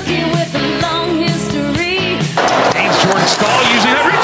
Tough with a long history. Jordan Staal using that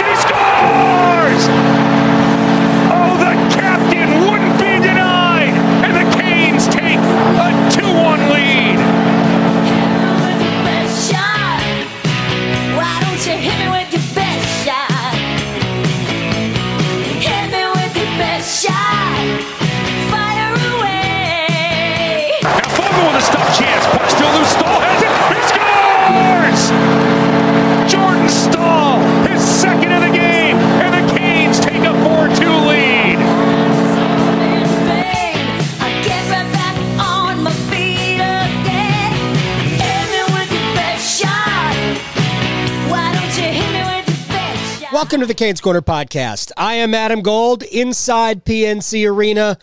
Welcome to the Canes Corner podcast. I am Adam Gold inside PNC Arena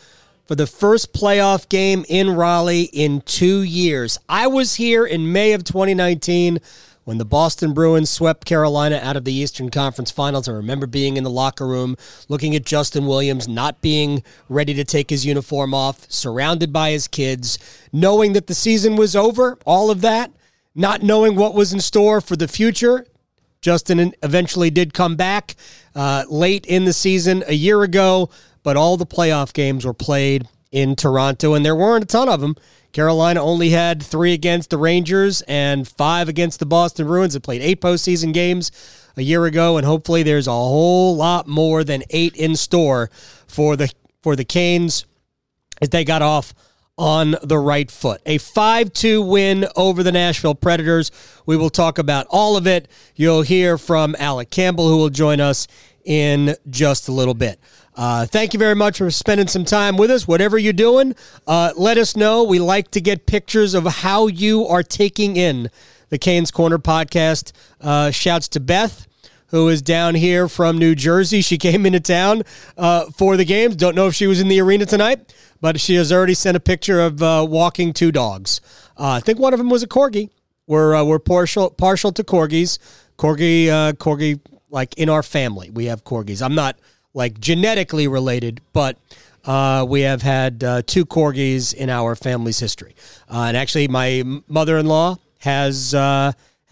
for the first playoff game in Raleigh in two years. I was here in May of 2019 when the Boston Bruins swept Carolina out of the Eastern Conference Finals. I remember being in the locker room looking at Justin Williams not being ready to take his uniform off, surrounded by his kids, knowing that the season was over, all of that, not knowing what was in store for the future. Justin eventually did come back uh, late in the season a year ago, but all the playoff games were played in Toronto, and there weren't a ton of them. Carolina only had three against the Rangers and five against the Boston Bruins. It played eight postseason games a year ago, and hopefully there's a whole lot more than eight in store for the for the Canes as they got off on the right foot. A 5 2 win over the Nashville Predators. We will talk about all of it. You'll hear from Alec Campbell, who will join us in just a little bit. Uh, thank you very much for spending some time with us. Whatever you're doing, uh, let us know. We like to get pictures of how you are taking in the Canes Corner podcast. Uh, shouts to Beth who is down here from New Jersey. She came into town uh, for the games. Don't know if she was in the arena tonight, but she has already sent a picture of uh, walking two dogs. Uh, I think one of them was a corgi. We're uh, we're partial partial to corgis. Corgi uh, corgi like in our family we have corgis. I'm not like genetically related, but. Uh, we have had uh, two corgis in our family's history, uh, and actually, my mother-in-law has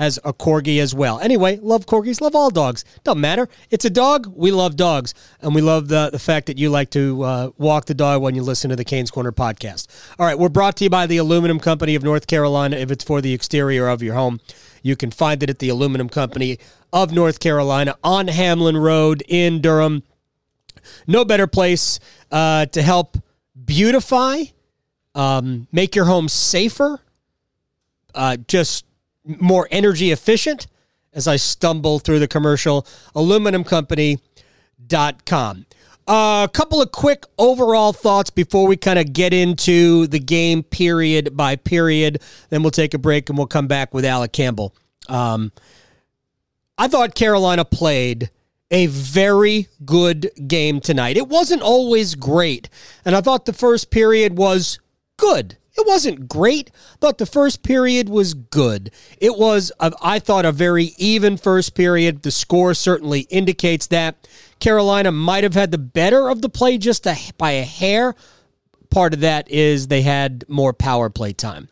has a corgi as well. Anyway, love corgis, love all dogs. Doesn't matter. It's a dog. We love dogs, and we love the the fact that you like to uh, walk the dog when you listen to the Canes Corner podcast. All right, we're brought to you by the Aluminum Company of North Carolina. If it's for the exterior of your home, you can find it at the Aluminum Company of North Carolina on Hamlin Road in Durham. No better place uh, to help beautify, um, make your home safer, uh, just more energy efficient as I stumble through the commercial. Aluminumcompany.com. A couple of quick overall thoughts before we kind of get into the game period by period. Then we'll take a break and we'll come back with Alec Campbell. Um, I thought Carolina played a very good game tonight. It wasn't always great, and I thought the first period was good. It wasn't great. Thought the first period was good. It was, I thought, a very even first period. The score certainly indicates that Carolina might have had the better of the play just a, by a hair. Part of that is they had more power play time.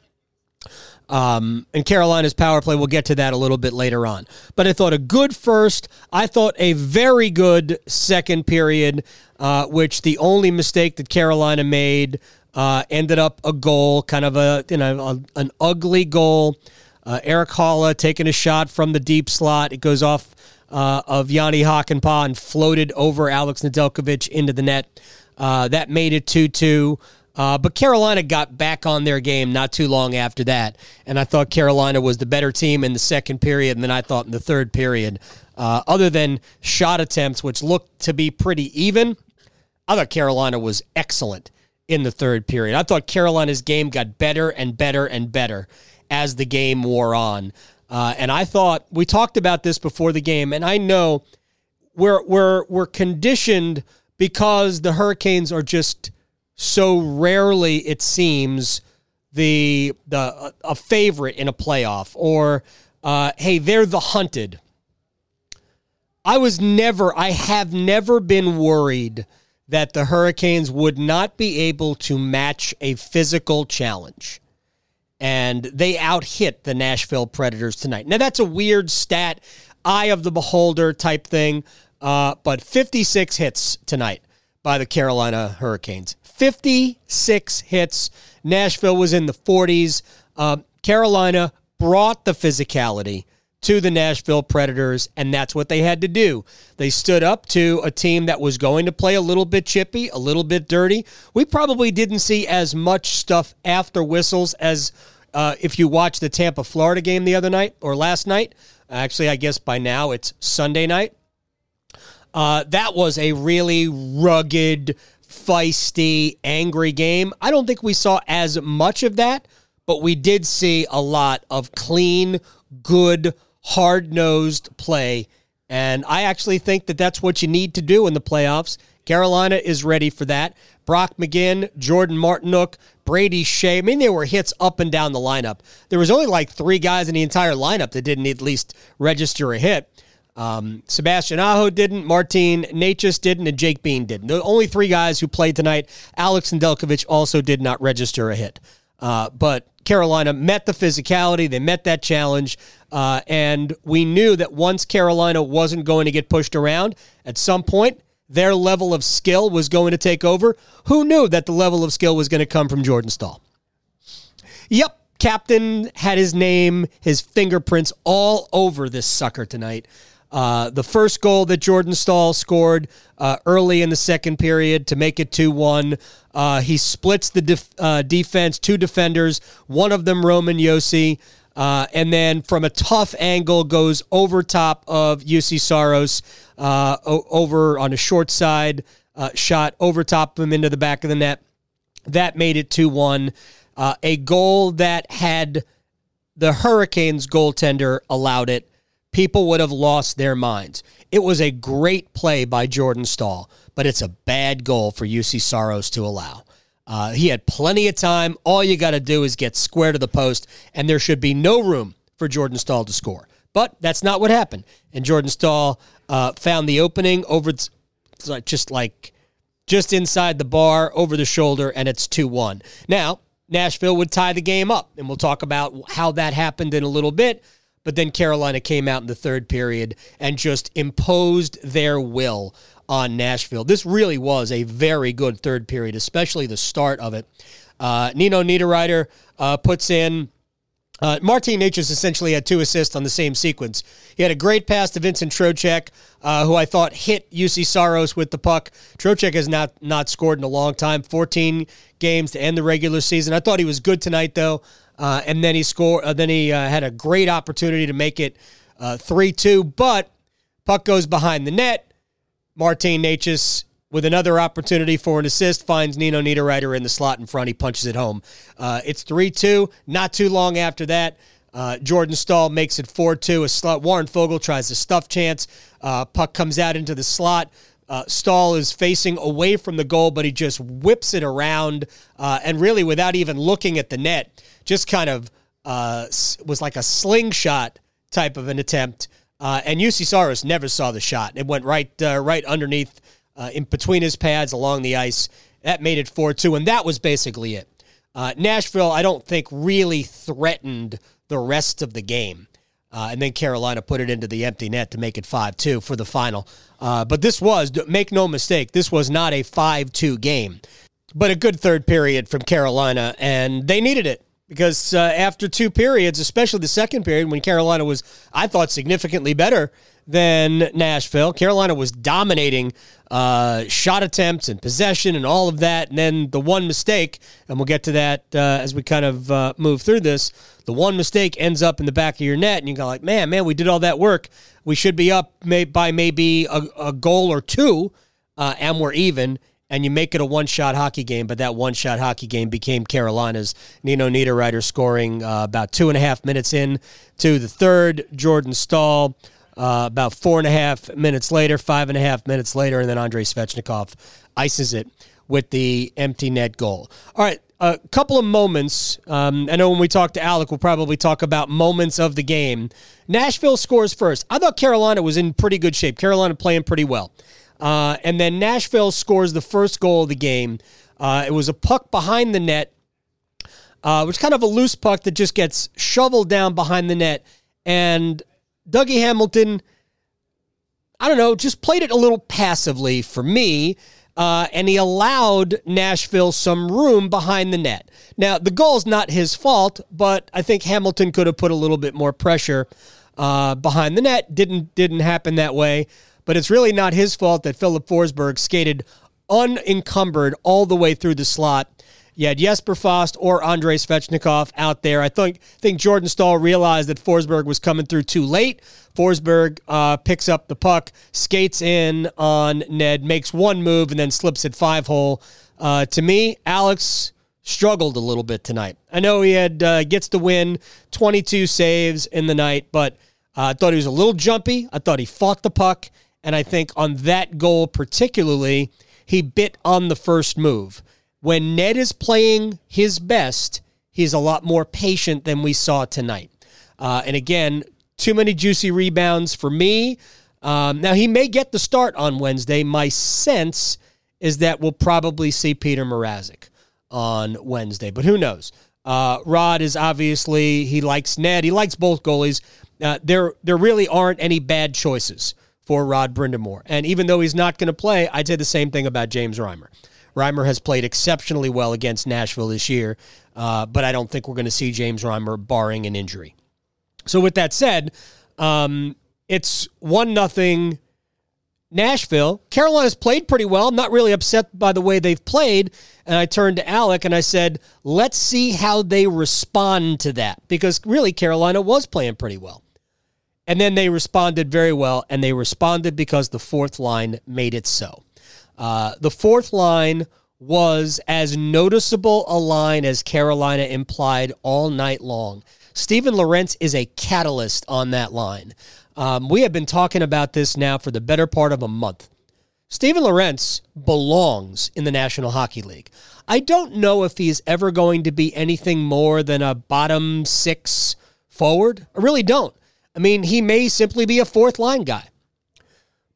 Um, and Carolina's power play, we'll get to that a little bit later on. But I thought a good first. I thought a very good second period, uh, which the only mistake that Carolina made uh, ended up a goal, kind of a you know a, an ugly goal. Uh, Erik Haula taking a shot from the deep slot. It goes off uh, of Jani Hakanpaa and floated over Alex Nedeljkovic into the net. Uh, that made it 2 2. Uh, but Carolina got back on their game not too long after that. And I thought Carolina was the better team in the second period than I thought in the third period. Uh, other than shot attempts, which looked to be pretty even, I thought Carolina was excellent in the third period. I thought Carolina's game got better and better and better as the game wore on. Uh, and I thought we talked about this before the game, and I know we're we're we're conditioned because the Hurricanes are just so rarely, it seems, the the a favorite in a playoff, or uh, hey, they're the hunted. I was never, I have never been worried that the Hurricanes would not be able to match a physical challenge. And they out hit the Nashville Predators tonight. Now, that's a weird stat, eye of the beholder type thing, uh, but 56 hits tonight by the Carolina Hurricanes. 56 hits. Nashville was in the 40s. Uh, Carolina brought the physicality to the Nashville Predators, and that's what they had to do. They stood up to a team that was going to play a little bit chippy, a little bit dirty. We probably didn't see as much stuff after whistles as uh, if you watched the Tampa Florida game the other night or last night. Actually, I guess by now it's Sunday night. Uh, that was a really rugged, feisty, angry game. I don't think we saw as much of that, but we did see a lot of clean, good, hard nosed play. And I actually think that that's what you need to do in the playoffs. Carolina is ready for that. Brock McGinn, Jordan Martinook, Brady Skjei. I mean, there were hits up and down the lineup. There was only like three guys in the entire lineup that didn't at least register a hit. Um, Sebastian Aho didn't, Martin Necas didn't, and Jake Bean didn't. The only three guys who played tonight, Alex Nedeljkovic also did not register a hit. Uh, but Carolina met the physicality, they met that challenge, uh, and we knew that once Carolina wasn't going to get pushed around, at some point, their level of skill was going to take over. Who knew that the level of skill was going to come from Jordan Staal? Yep, Captain had his name, his fingerprints all over this sucker tonight. Uh, the first goal that Jordan Staal scored uh, early in the second period to make it 2 1. Uh, he splits the def- uh, defense, two defenders, one of them Roman Josi. Uh, and then from a tough angle goes over top of Juuse Saros, uh, o- over on a short side shot, over top of him into the back of the net. That made it 2 1. a goal that had the Hurricanes goaltender allowed it people would have lost their minds. It was a great play by Jordan Staal, but it's a bad goal for Juuse Saros to allow. Uh, he had plenty of time. All you got to do is get square to the post, and there should be no room for Jordan Staal to score. But that's not what happened. And Jordan Staal uh, found the opening over, just like just inside the bar, over the shoulder, and it's 2 1. Now, Nashville would tie the game up, and we'll talk about how that happened in a little bit. But then Carolina came out in the third period and just imposed their will on Nashville. This really was a very good third period, especially the start of it. Uh, Nino Niederreiter uh, puts in. Uh, Martin Necas essentially had two assists on the same sequence. He had a great pass to Vincent Trocheck, uh, who I thought hit Juuse Saros with the puck. Trocheck has not not scored in a long time, 14 games to end the regular season. I thought he was good tonight, though. Uh, and then he scored. Uh, then he uh, had a great opportunity to make it uh, three two, but puck goes behind the net. Martin Necas with another opportunity for an assist finds Nino Niederreiter in the slot in front. He punches it home. Uh, it's three two. Not too long after that. Uh, Jordan Staal makes it 4 2. A slot. Warren Foegele tries to stuff chance. puck comes out into the slot. Uh, Staal is facing away from the goal, but he just whips it around uh, and really, without even looking at the net, just kind of uh, was like a slingshot type of an attempt. Uh, and Juuse Saros never saw the shot. It went right uh, right underneath, uh, in between his pads along the ice. That made it 4 2, and that was basically it. Nashville, I don't think, really threatened the rest of the game. Uh, and then Carolina put it into the empty net to make it 5 2 for the final. Uh, but this was, make no mistake, this was not a 5 2 game, but a good third period from Carolina, and they needed it because uh, after two periods, especially the second period when Carolina was, I thought, significantly better than Nashville, Carolina was dominating uh, shot attempts and possession and all of that. And then the one mistake, and we'll get to that uh, as we kind of uh, move through this, the one mistake ends up in the back of your net, and you go like, man, man, we did all that work. We should be up may- by maybe a, a goal or two, uh, and we're even and you make it a one shot hockey game, but that one shot hockey game became Carolina's. Nino Niederreiter scoring uh, about two and a half minutes in to the third. Jordan Staal uh, about four and a half minutes later, five and a half minutes later, and then Andrei Svechnikov ices it with the empty net goal. All right, a couple of moments. Um, I know when we talk to Alec, we'll probably talk about moments of the game. Nashville scores first. I thought Carolina was in pretty good shape. Carolina playing pretty well. Uh, and then Nashville scores the first goal of the game. Uh, it was a puck behind the net, uh, which kind of a loose puck that just gets shoveled down behind the net. And Dougie Hamilton, I don't know, just played it a little passively for me. Uh, and he allowed Nashville some room behind the net. Now, the goal's not his fault, but I think Hamilton could have put a little bit more pressure uh, behind the net. Didn't didn't happen that way, but it's really not his fault that Filip Forsberg skated unencumbered all the way through the slot. You had Jesper Fast or Andrei Svechnikov out there. I think think Jordan Staal realized that Forsberg was coming through too late. Forsberg uh, picks up the puck, skates in on Ned, makes one move, and then slips it five hole. Uh, to me, Alex struggled a little bit tonight. I know he had uh, gets the win, 22 saves in the night, but uh, I thought he was a little jumpy. I thought he fought the puck, and I think on that goal particularly, he bit on the first move. When Ned is playing his best, he's a lot more patient than we saw tonight. Uh, and again, too many juicy rebounds for me. Um, now, he may get the start on Wednesday. My sense is that we'll probably see Petr Mrazek on Wednesday, but who knows? Uh, Rod is obviously, he likes Ned. He likes both goalies. Uh, there, there really aren't any bad choices for Rod Brind'Amour. And even though he's not going to play, I'd say the same thing about James Reimer. Reimer has played exceptionally well against Nashville this year, uh, but I don't think we're going to see James Reimer barring an injury. So with that said, um, it's one nothing Nashville. Carolina's played pretty well. I'm not really upset by the way they've played. And I turned to Alec and I said, let's see how they respond to that. Because really, Carolina was playing pretty well. And then they responded very well. And they responded because the fourth line made it so. Uh, the fourth line was as noticeable a line as Carolina implied all night long. Steven Lorentz is a catalyst on that line. Um, we have been talking about this now for the better part of a month. Steven Lorentz belongs in the National Hockey League. I don't know if he's ever going to be anything more than a bottom six forward. I really don't. I mean, he may simply be a fourth line guy.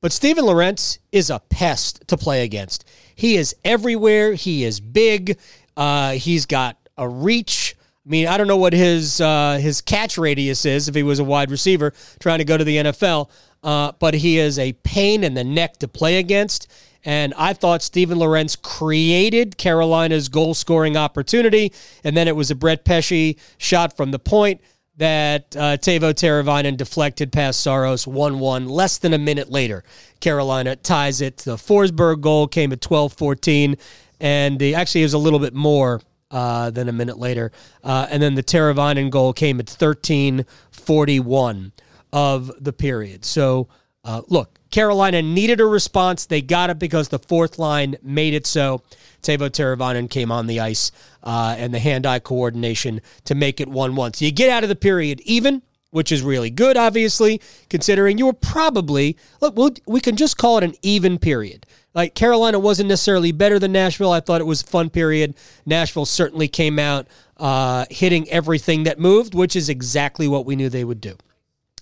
But Steven Lorentz is a pest to play against. He is everywhere. He is big. Uh, he's got a reach. I mean, I don't know what his uh, his catch radius is if he was a wide receiver trying to go to the NFL, uh, but he is a pain in the neck to play against. And I thought Steven Lorentz created Carolina's goal scoring opportunity, and then it was a Brett Pesce shot from the point that uh, Teuvo Teravainen deflected past Saros 1 1 less than a minute later. Carolina ties it. The Forsberg goal came at 12 14, and the, actually it was a little bit more uh, than a minute later. Uh, and then the Teravainen goal came at 13 41 of the period. So, uh, look, Carolina needed a response. They got it because the fourth line made it so. Teuvo Teravainen came on the ice uh, and the hand-eye coordination to make it 1-1. So you get out of the period even, which is really good, obviously, considering you were probably, look, we'll, we can just call it an even period. Like Carolina wasn't necessarily better than Nashville. I thought it was a fun period. Nashville certainly came out uh, hitting everything that moved, which is exactly what we knew they would do.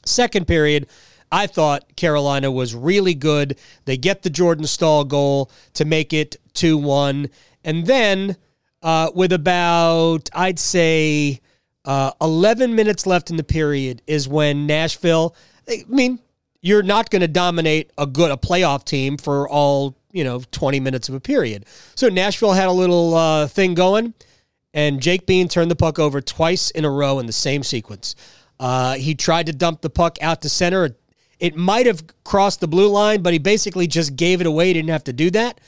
Second period, I thought Carolina was really good. They get the Jordan Staal goal to make it 2 1. And then, uh, with about, I'd say, uh, 11 minutes left in the period, is when Nashville, I mean, you're not going to dominate a good, a playoff team for all, you know, 20 minutes of a period. So Nashville had a little uh, thing going, and Jake Bean turned the puck over twice in a row in the same sequence. Uh, he tried to dump the puck out to center. It might have crossed the blue line, but he basically just gave it away. He didn't have to do that.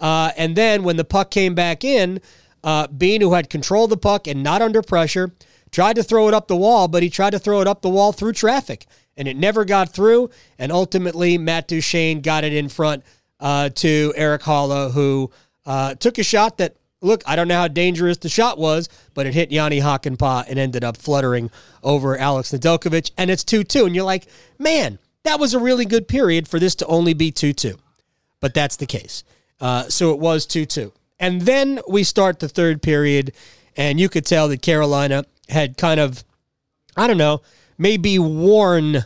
Uh, and then when the puck came back in, uh, Bean, who had control of the puck and not under pressure, tried to throw it up the wall, but he tried to throw it up the wall through traffic, and it never got through. And ultimately, Matt Duchene got it in front uh, to Erik Haula, who Uh, took a shot that, look, I don't know how dangerous the shot was, but it hit Jani Hakanpaa and ended up fluttering over Alex Nedeljkovic, and it's 2 2. And you're like, man, that was a really good period for this to only be 2 2. But that's the case. Uh, so it was 2 2. And then we start the third period, and you could tell that Carolina had kind of, I don't know, maybe worn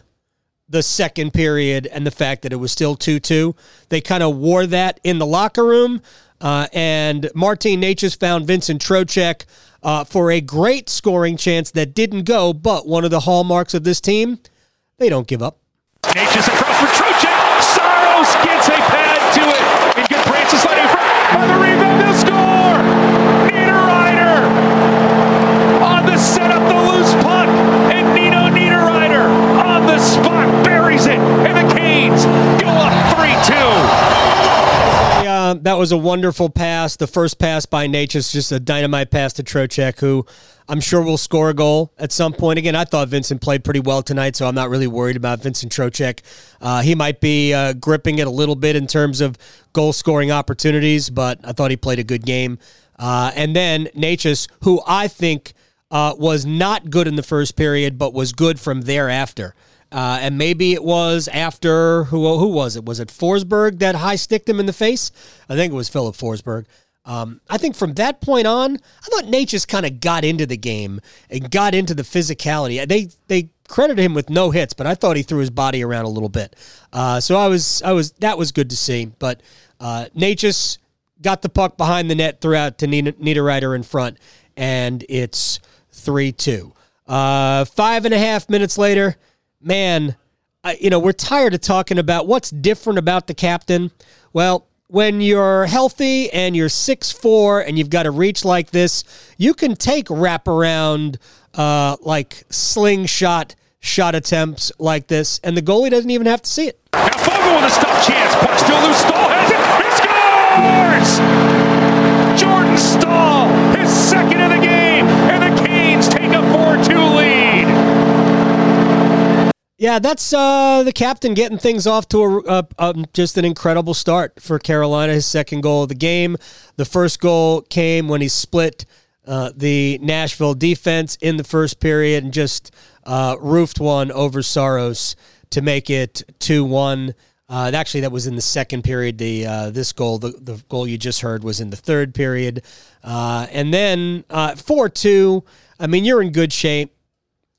the second period and the fact that it was still 2 2. They kind of wore that in the locker room. Uh, and Martin Necas found Vincent Trocheck uh, for a great scoring chance that didn't go. But one of the hallmarks of this team, they don't give up. Necas across for Trocheck. Saros gets a pad to it. And good Francis letting. On the rebound, they'll score. Niederreiter on the setup, the loose puck. And Nino Niederreiter on the spot buries it. And the Canes go up 3 2. Uh, that was a wonderful pass. The first pass by Necas, just a dynamite pass to Trocheck, who I'm sure will score a goal at some point. Again, I thought Vincent played pretty well tonight, so I'm not really worried about Vincent Trocheck. Uh, he might be uh, gripping it a little bit in terms of goal scoring opportunities, but I thought he played a good game. Uh, and then Necas, who I think uh, was not good in the first period, but was good from thereafter. Uh, and maybe it was after who who was it? Was it Forsberg that high sticked him in the face? I think it was Filip Forsberg. Um, I think from that point on, I thought Nate just kind of got into the game and got into the physicality. They they credited him with no hits, but I thought he threw his body around a little bit. Uh, so I was I was that was good to see. But uh, Nate just got the puck behind the net, threw out to Niederreiter in front, and it's three two. Uh, five and a half minutes later, man, I, you know we're tired of talking about what's different about the captain. Well, when you're healthy and you're six four and you've got a reach like this, you can take wraparound, uh, like slingshot shot attempts like this, and the goalie doesn't even have to see it. Now Foegele with a stop chance. Puck still loose. Staal has it. He scores! Jordan Staal, his second of the game, Yeah, that's uh, the captain getting things off to a, just an incredible start for Carolina. His second goal of the game. The first goal came when he split uh, the Nashville defense in the first period and just uh, roofed one over Saros to make it 2 1. Uh, actually, that was in the second period. The uh, this goal, the, the goal you just heard, was in the third period, and then four two. I mean, you're in good shape.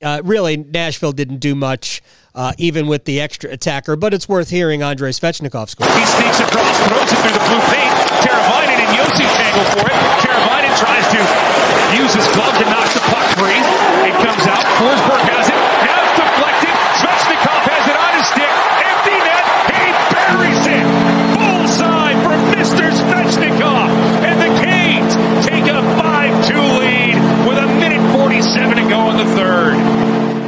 Uh, really, Nashville didn't do much, uh, even with the extra attacker, but it's worth hearing Andrei Svechnikov score. He sneaks across, throws it through the blue paint. Teravainen and Josi tangle for it. Teravainen tries to use his glove to knock the puck free. It comes out. Forsberg has it. Now it's deflected. Svechnikov has it on his stick. Empty net. He buries it. Bullseye for Mr. Svechnikov. And the Canes take a 5-2 lead with a minute 47 to go in the third.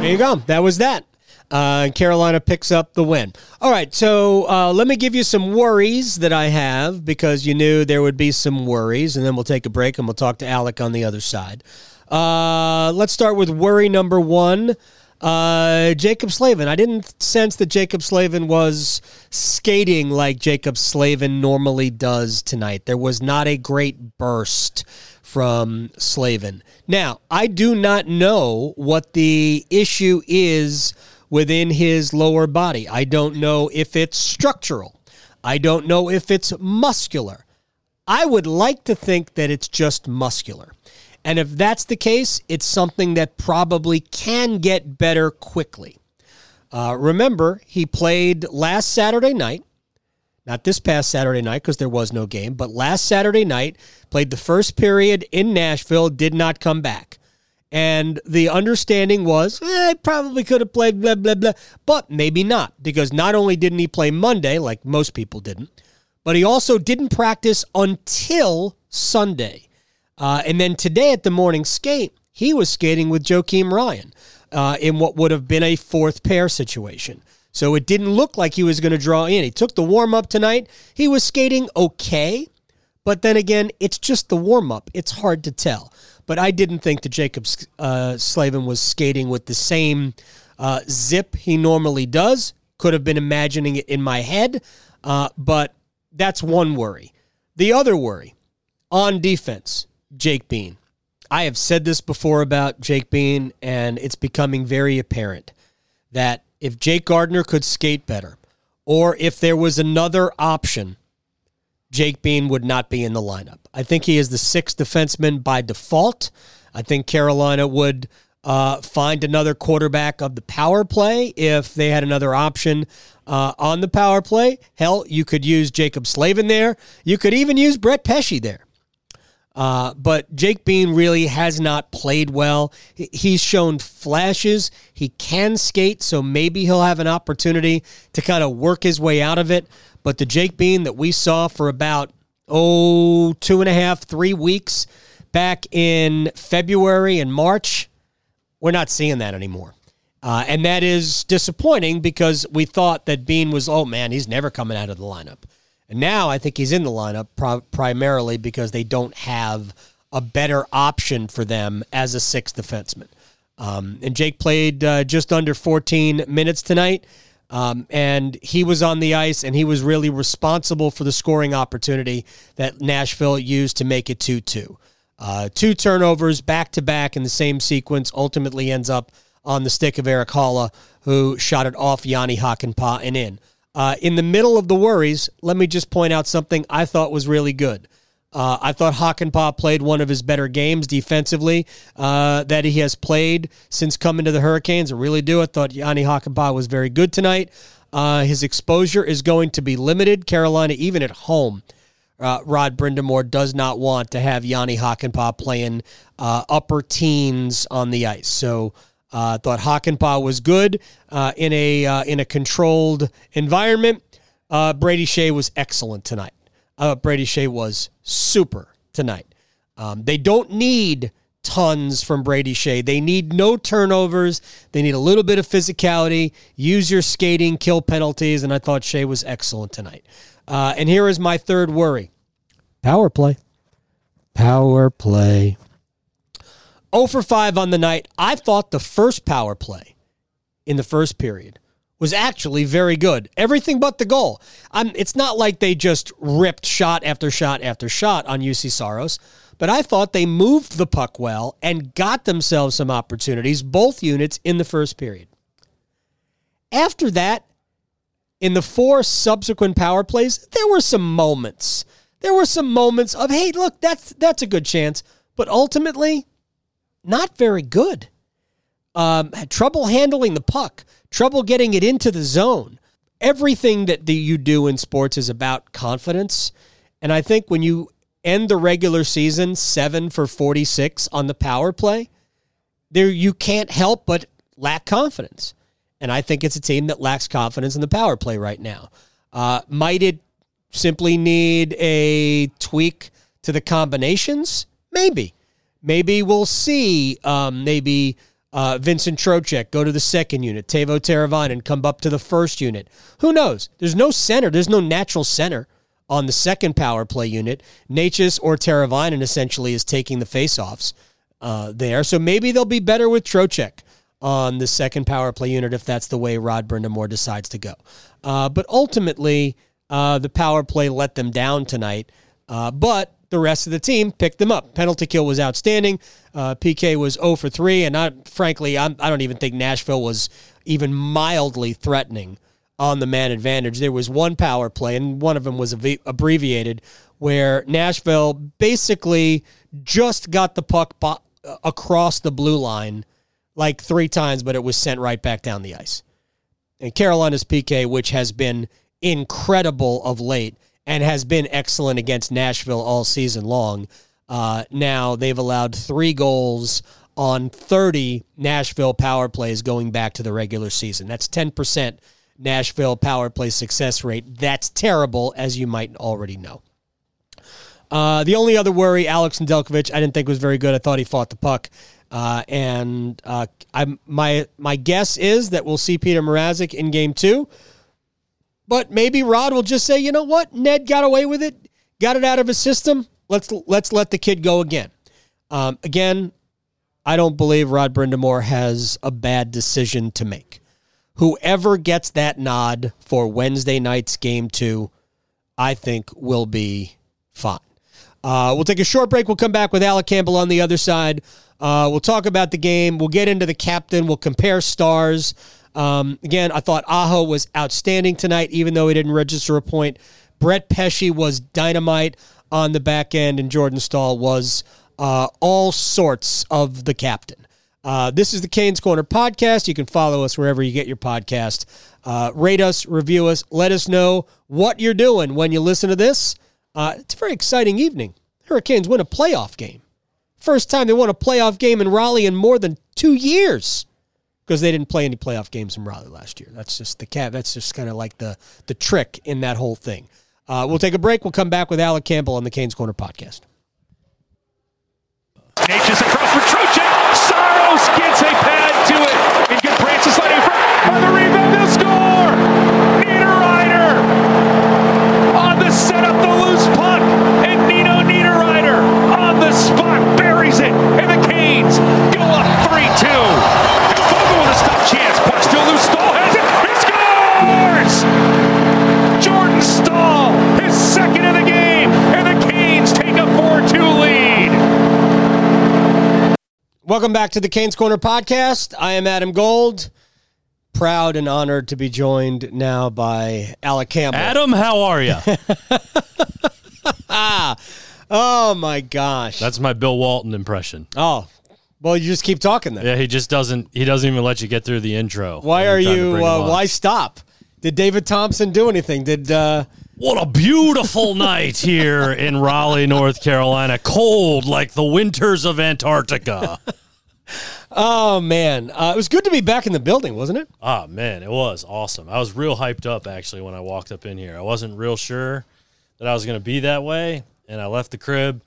There you go. That was that. Uh, Carolina picks up the win. All right, so uh, let me give you some worries that I have because you knew there would be some worries, and then we'll take a break and we'll talk to Alec on the other side. Uh, let's start with worry number one. Uh, Jaccob Slavin. I didn't sense that Jaccob Slavin was skating like Jaccob Slavin normally does tonight. There was not a great burst from Slavin. Now, I do not know what the issue is within his lower body. I don't know if it's structural. I don't know if it's muscular. I would like to think that it's just muscular. And if that's the case, it's something that probably can get better quickly. Uh, remember, he played last Saturday night, not this past Saturday night because there was no game, but last Saturday night, played the first period in Nashville, did not come back. And the understanding was, eh, probably could have played blah, blah, blah, but maybe not, because not only didn't he play Monday, like most people didn't, but he also didn't practice until Sunday. Uh, and then today at the morning skate, he was skating with Joakim Ryan uh, in what would have been a fourth pair situation. So it didn't look like he was going to draw in. He took the warm up tonight. He was skating okay, but then again, it's just the warm up. It's hard to tell. But I didn't think that Jaccob uh, Slavin was skating with the same uh, zip he normally does. Could have been imagining it in my head, uh, but that's one worry. The other worry On defense, Jake Bean. I have said this before about Jake Bean, and it's becoming very apparent that if Jake Gardiner could skate better, or if there was another option, Jake Bean would not be in the lineup. I think he is the sixth defenseman by default. I think Carolina would uh, find another quarterback of the power play if they had another option uh, on the power play. Hell, you could use Jaccob Slavin there. You could even use Brett Pesce there. Uh, but Jake Bean really has not played well. He's shown flashes. He can skate, so maybe he'll have an opportunity to kind of work his way out of it. But the Jake Bean that we saw for about, oh, two and a half, three weeks back in February and March, we're not seeing that anymore. Uh, and that is disappointing because we thought that Bean was, oh man, he's never coming out of the lineup. And now I think he's in the lineup pro- primarily because they don't have a better option for them as a sixth defenseman. Um, and Jake played uh, just under 14 minutes tonight. Um, and he was on the ice and he was really responsible for the scoring opportunity that Nashville used to make it 2 2. Uh, two turnovers back to back in the same sequence ultimately ends up on the stick of Erik Haula, who shot it off Jani Hakanpaa and in. Uh, in the middle of the worries, let me just point out something I thought was really good. Uh, I thought Hakanpaa played one of his better games defensively uh, that he has played since coming to the Hurricanes. I really do. I thought Jani Hakanpaa was very good tonight. Uh, his exposure is going to be limited. Carolina, even at home, uh, Rod Brind'Amour does not want to have Jani Hakanpaa playing uh, upper teens on the ice. So uh, thought Hakanpaa was good uh, in a uh, in a controlled environment. Uh, Brady Skjei was excellent tonight. Uh, Brady Skjei was super tonight. Um, they don't need tons from Brady Skjei. They need no turnovers. They need a little bit of physicality. Use your skating, kill penalties, and I thought Skjei was excellent tonight. Uh, and here is my third worry: power play. Power play. 0 for 5 on the night. I thought the first power play in the first period was actually very good. Everything but the goal. I'm, it's not like they just ripped shot after shot after shot on Juuse Saros, but I thought they moved the puck well and got themselves some opportunities, both units, in the first period. After that, in the four subsequent power plays, there were some moments. There were some moments of, hey, look, that's that's a good chance. But ultimately, not very good. Um, had trouble handling the puck, trouble getting it into the zone. Everything that the, you do in sports is about confidence. And I think when you end the regular season seven for 46 on the power play, there you can't help but lack confidence. And I think it's a team that lacks confidence in the power play right now. Uh, might it simply need a tweak to the combinations? Maybe. Maybe we'll see um, maybe uh, Vincent Trocheck go to the second unit, Teuvo Teravainen come up to the first unit. Who knows? There's no center. There's no natural center on the second power play unit. Necas or Teravainen essentially is taking the faceoffs uh, there. So maybe they'll be better with Trocheck on the second power play unit if that's the way Rod Brind'Amour decides to go. Uh, but ultimately, uh, the power play let them down tonight. Uh, but the rest of the team picked them up. Penalty kill was outstanding. Uh, PK was 0 for 3, and I, frankly, I'm, I don't even think Nashville was even mildly threatening on the man advantage. There was one power play, and one of them was abbe- abbreviated, where Nashville basically just got the puck bo- across the blue line like three times, but it was sent right back down the ice. And Carolina's PK, which has been incredible of late and has been excellent against Nashville all season long. Uh, now they've allowed three goals on 30 Nashville power plays going back to the regular season. That's 10% Nashville power play success rate. That's terrible, as you might already know. Uh, the only other worry, Alex Nedeljkovic, I didn't think was very good. I thought he fought the puck. Uh, and uh, my my guess is that we'll see Petr Mrazek in game two. But maybe Rod will just say, you know what, Ned got away with it, got it out of his system. Let's let's let the kid go again. Um, again, I don't believe Rod Brind'Amour has a bad decision to make. Whoever gets that nod for Wednesday night's game two, I think will be fine. Uh, we'll take a short break. We'll come back with Alec Campbell on the other side. Uh, we'll talk about the game. We'll get into the captain. We'll compare stars. Um, again, I thought Aho was outstanding tonight, even though he didn't register a point. Brett Pesce was dynamite on the back end, and Jordan Staal was uh, all sorts of the captain. Uh, this is the Canes Corner podcast. You can follow us wherever you get your podcast. Uh, rate us, review us, let us know what you're doing when you listen to this. Uh, it's a very exciting evening. Hurricanes win a playoff game. First time they won a playoff game in Raleigh in more than two years because they didn't play any playoff games in Raleigh last year. That's just the cat. That's just kind of like the the trick in that whole thing. Uh, we'll take a break. We'll come back with Alec Campbell on the Canes Corner podcast. Necas across for Trocheck. Saros gets a pad to it. And good Francis letting for on the rebound. They'll score. Welcome back to the Canes Corner podcast. I am Adam Gold. Proud and honored to be joined now by Alec Campbell. Adam, how are you? Oh my gosh. That's my Bill Walton impression. oh, well, you just keep talking then. Yeah, he just doesn't. He doesn't even let you get through the intro. Why are you're trying to you? Uh, why stop? Did David Thompson do anything? Did uh, What a beautiful night here in Raleigh, North Carolina. Cold like the winters of Antarctica. oh man, uh, it was good to be back in the building, wasn't it? Ah, man, it was awesome. I was real hyped up actually when I walked up in here. I wasn't real sure that I was going to be that way, and I left the crib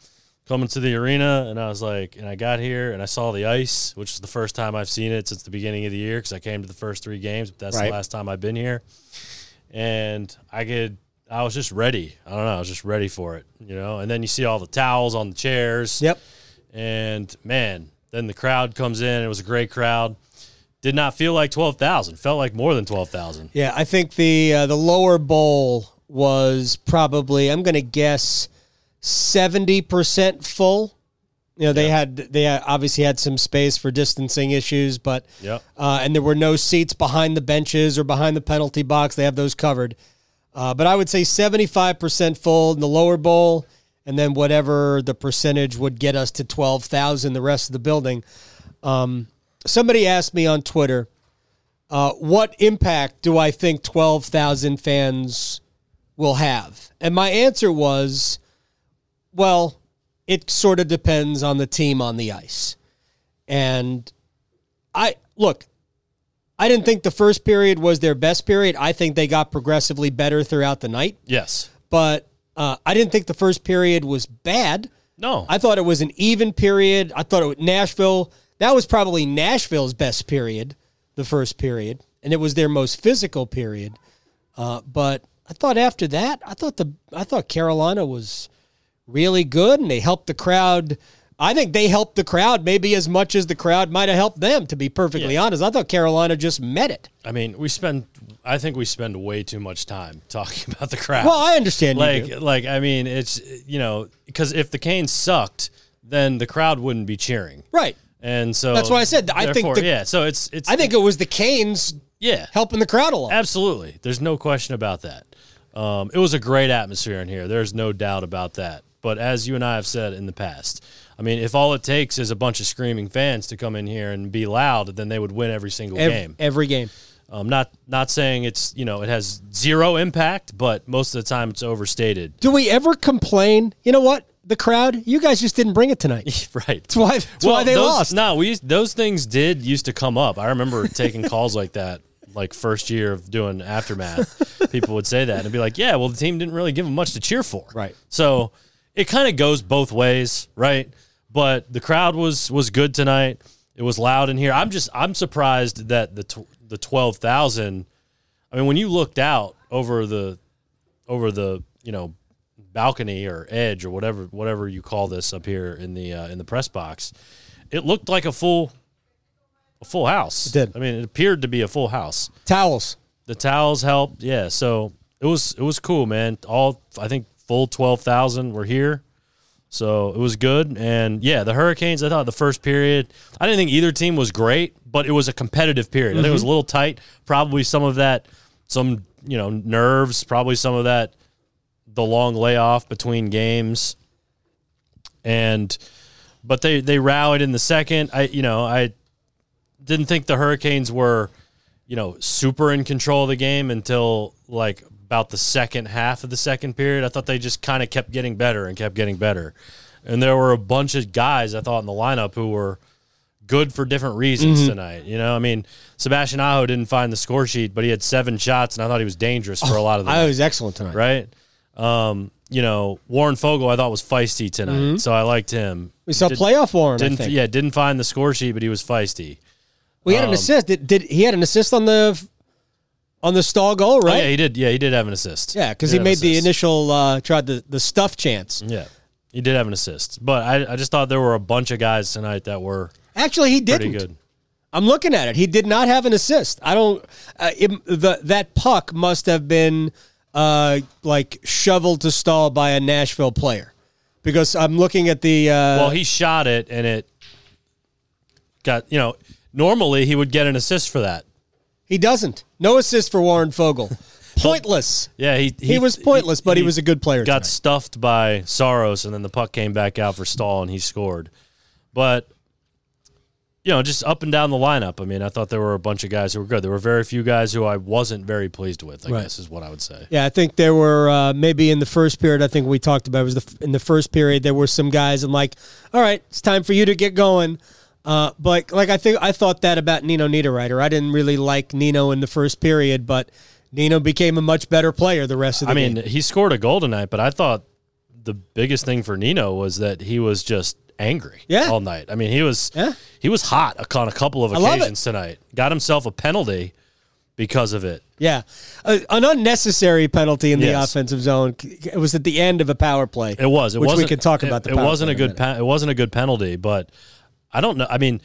coming to the arena, and I was like, and I got here and I saw the ice, which is the first time I've seen it since the beginning of the year because I came to the first three games, but that's Right. the last time I've been here, and I could. I was just ready. I don't know. I was just ready for it, you know. And then you see all the towels on the chairs. Yep. And man, then the crowd comes in. It was a great crowd. Did not feel like twelve thousand. Felt like more than twelve thousand. Yeah, I think the uh, the lower bowl was probably I'm going to guess seventy percent full. You know, they had they obviously had some space for distancing issues, but Yep. uh, and there were no seats behind the benches or behind the penalty box. They have those covered. Uh, but I would say 75% full in the lower bowl, and then whatever the percentage would get us to 12,000, the rest of the building. Um, somebody asked me on Twitter, uh, what impact do I think 12,000 fans will have? And my answer was, well, it sort of depends on the team on the ice. And I look, I didn't think the first period was their best period. I think they got progressively better throughout the night, Yes. but uh, I didn't think the first period was bad. No. I thought it was an even period. I thought it was Nashville. That was probably Nashville's best period, the first period, and it was their most physical period. Uh, but I thought after that, I thought the I thought Carolina was really good, and they helped the crowd. I think they helped the crowd maybe as much as the crowd might have helped them. To be perfectly Yeah. honest, I thought Carolina just met it. I mean, we spend. I think we spend way too much time talking about the crowd. Well, I understand you like, do. like I mean, it's you know, because if the Canes sucked, then the crowd wouldn't be cheering, right. and so That's why I said I think the- yeah. So it's it's I think it was the Canes yeah, helping the crowd along. Absolutely. There's no question about that. Um, it was a great atmosphere in here. There's no doubt about that. But as you and I have said in the past, I mean, if all it takes is a bunch of screaming fans to come in here and be loud, then they would win every single Ev- game. every game. Um, not not saying it's you know it has zero impact, but most of the time it's overstated. Do we ever complain? You know what? The crowd, you guys just didn't bring it tonight. right. That's why, that's why they those, lost. No, we those things did used to come up. I remember taking calls like that, like first year of doing aftermath. People would say that and be like, "Yeah, well, the team didn't really give them much to cheer for." Right. So it kind of goes both ways, right? But the crowd was was good tonight. It was loud in here. I'm just I'm surprised that the tw- the twelve thousand. I mean, when you looked out over the over the you know balcony or edge or whatever whatever you call this up here in the uh, in the press box, it looked like a full a full house. It did. I mean, it appeared to be a full house. Towels. The towels helped. Yeah, so it was it was cool, man. All I think full twelve thousand were here. So it was good. And yeah, the Hurricanes, I thought the first period, I didn't think either team was great, but it was a competitive period. I think it was a mm-hmm. little tight. Probably some of that, some, you know, nerves, probably some of that, the long layoff between games. And, but they, they rallied in the second. I, you know, I didn't think the Hurricanes were, you know, super in control of the game until like about the second half of the second period. I thought they just kind of kept getting better and kept getting better. And there were a bunch of guys I thought in the lineup who were good for different reasons tonight. You know, I mean, Sebastian Aho didn't find the score sheet, but he had seven shots, and I thought he was dangerous for a lot of them. I was excellent tonight. right. Um, you know, Warren Foegele I thought was feisty tonight, so I liked him. We saw Did- playoff Warren. I Didn't yeah, didn't find the score sheet, but he was feisty. We had an Um, assist. Did, did he had an assist on the on the Staal goal, Oh, right? yeah, he did. Yeah, he did have an assist. Yeah, because he have made the initial uh, tried the the stuff chance. Yeah, he did have an assist, but I, I just thought there were a bunch of guys tonight that were Actually, he didn't. good. I'm looking at it. He did not have an assist. I don't. Uh, it, the that puck must have been uh, like shoveled to Staal by a Nashville player, because I'm looking at the. Uh, Well, he shot it and it got you know. Normally, he would get an assist for that. He doesn't. No assist for Warren Foegele. Pointless. Yeah, he He, was pointless, but he, was a good player. got tonight. stuffed by Saros, and then the puck came back out for Staal, and he scored. But you know, just up and down the lineup. I mean, I thought there were a bunch of guys who were good. There were very few guys who I wasn't very pleased with. I Right. guess is what I would say. Yeah, I think there were uh, maybe in the first period. I think we talked about it was the in the first period there were some guys. I'm like, all right, it's time for you to get going. Uh, but like I think I thought that about Nino Niederreiter. I didn't really like Nino in the first period, but Nino became a much better player the rest of the I mean, game. he scored a goal tonight, but I thought the biggest thing for Nino was that he was just angry Yeah. all night. I mean, he was Yeah. he was hot on a couple of I love it. occasions tonight. Got himself a penalty because of it. Yeah, a, an unnecessary penalty in the offensive zone. It was at the end of a power play. It was. It which wasn't, we can talk it- about. The It, power wasn't play a good. Pe- it wasn't a good penalty, but I don't know. I mean,